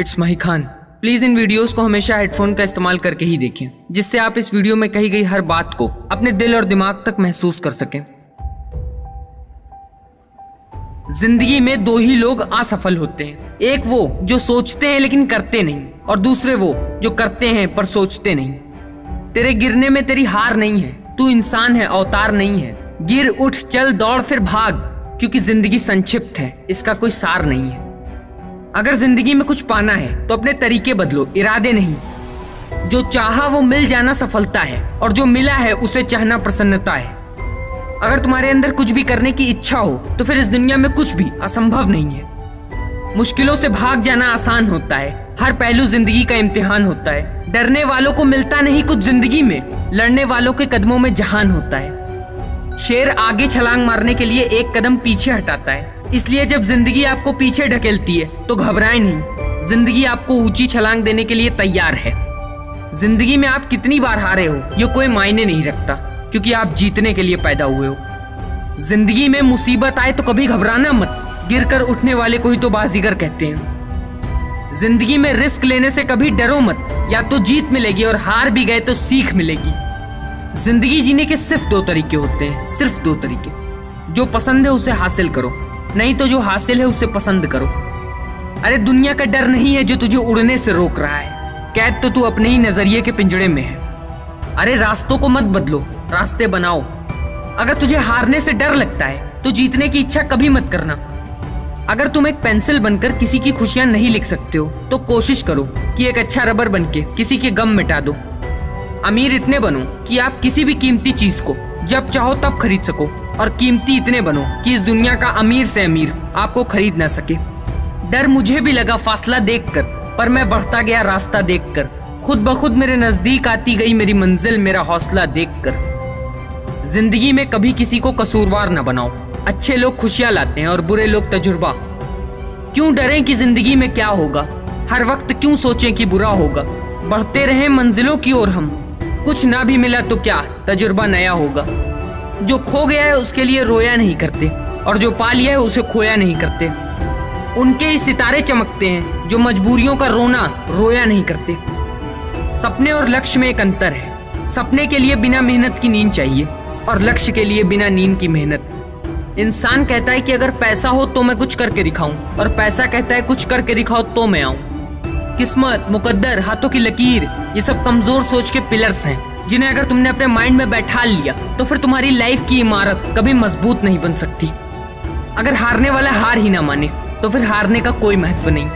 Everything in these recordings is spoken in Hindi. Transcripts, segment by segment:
इट्स मही खान प्लीज़ इन वीडियोस को हमेशा हेडफोन का इस्तेमाल करके ही देखें, जिससे आप इस वीडियो में कही गई हर बात को अपने दिल और दिमाग तक महसूस कर सकें। ज़िंदगी में दो ही लोग असफल होते हैं। एक वो जो सोचते हैं लेकिन करते नहीं, और दूसरे वो जो करते हैं पर सोचते नहीं। तेरे गिरने में तेरी हार नहीं है, तू इंसान है, अवतार नहीं है। गिर, उठ, चल, दौड़, फिर भाग, क्योंकि ज़िंदगी संक्षिप्त है, इसका कोई सार नहीं है। अगर ज़िंदगी में कुछ पाना है तो अपने तरीके बदलो, इरादे नहीं। जो चाहा वो मिल जाना सफलता है, और जो मिला है उसे चाहना प्रसन्नता है। अगर तुम्हारे अंदर कुछ भी करने की इच्छा हो तो फिर इस दुनिया में कुछ भी असंभव नहीं है। मुश्किलों से भाग जाना आसान होता है, हर पहलू ज़िंदगी का इम्तिहान होता है। डरने वालों को मिलता नहीं कुछ ज़िंदगी में, लड़ने वालों के कदमों में जहान होता है। शेर आगे छलांग मारने के लिए एक कदम पीछे हटाता है। इसलिए जब ज़िंदगी आपको पीछे ढकेलती है तो घबराए नहीं। ज़िंदगी आपको ऊँची छलांग देने के लिए तैयार है। ज़िंदगी में आप कितनी बार हारे हो, ये कोई मायने नहीं रखता, क्योंकि आप जीतने के लिए पैदा हुए हो। ज़िंदगी में मुसीबत आए तो कभी घबराना मत गिर कर उठने वाले को ही तो बाजीगर कहते हैं। ज़िंदगी में रिस्क लेने से कभी डरो मत, या तो जीत मिलेगी और हार भी गए तो सीख मिलेगी। ज़िंदगी जीने के सिर्फ़ दो तरीके होते हैं, सिर्फ़ दो तरीके। जो पसंद है उसे हासिल करो। नहीं तो जो हासिल है उसे पसंद करो। अरे, दुनिया का डर नहीं है जो तुझे उड़ने से रोक रहा है। कैद तो तू अपने ही नज़रिए के पिंजड़े में है। अरे, रास्तों को मत बदलो, रास्ते बनाओ। अगर तुझे हारने से डर लगता है तो जीतने की इच्छा कभी मत करना। अगर तुम एक पेंसिल बनकर किसी की खुशियाँ नहीं लिख सकते हो तो कोशिश करो कि एक अच्छा रबर बनके किसी के गम मिटा दो। अमीर इतने बनो कि आप किसी भी कीमती चीज़ को, जब चाहो तब खरीद सको। और कीमती इतने बनो कि इस दुनिया का अमीर से अमीर आपको खरीद ना सके। डर मुझे भी लगा फासला देखकर, पर मैं बढ़ता गया रास्ता देखकर। खुद ब खुद मेरे नज़दीक आती गई मेरी मंजिल, मेरा हौसला देखकर। ज़िंदगी में कभी किसी को कसूरवार न बनाओ। अच्छे लोग खुशियाँ लाते हैं और बुरे लोग तजुर्बा। क्यों डरें कि ज़िंदगी में क्या होगा? हर वक्त क्यों सोचें कि बुरा होगा? बढ़ते रहें मंजिलों की ओर हम। कुछ ना भी मिला तो क्या? तजुर्बा नया होगा। जो खो गया है, उसके लिए रोया नहीं करते और जो पा लिया है, उसे खोया नहीं करते। उनके ही सितारे चमकते हैं, जो मजबूरियों का रोना, रोया नहीं करते। सपने और लक्ष्य में एक अंतर है। सपने के लिए बिना मेहनत की नींद चाहिए और लक्ष्य के लिए बिना नींद की मेहनत। इंसान कहता है कि अगर पैसा हो तो मैं कुछ करके दिखाऊँ और पैसा कहता है कुछ करके दिखाओ तो मैं आऊँ। किस्मत, मुकद्दर, हाथों की लकीर, ये सब कमज़ोर सोच के पिलर्स हैं। जिन्हें अगर तुमने अपने माइंड में बैठा लिया तो फिर तुम्हारी लाइफ की इमारत कभी मज़बूत नहीं बन सकती। अगर हारने वाला हार ही ना माने तो फिर हारने का कोई महत्व नहीं।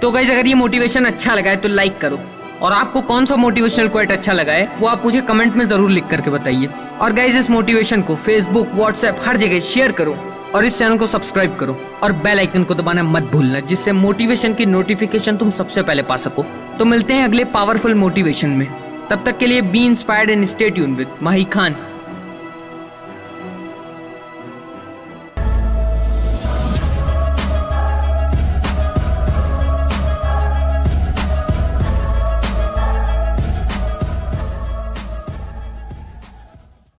तो गाइज़ अगर ये मोटिवेशन अच्छा लगा है तो लाइक करो। और आपको कौन सा मोटिवेशनल क्वाइट अच्छा लगा है वो आप मुझे कमेंट में ज़रूर लिख करके बताइए। और गाइज़ इस मोटिवेशन को फेसबुक व्हाट्सएप हर जगह शेयर करो। और इस चैनल को सब्सक्राइब करो। और बेल आइकन को दबाना मत भूलना, जिससे मोटिवेशन की नोटिफिकेशन तुम सबसे पहले पा सको। तो मिलते हैं अगले पावरफुल मोटिवेशन में। तब तक के लिए be inspired and stay tune with Mahi Khan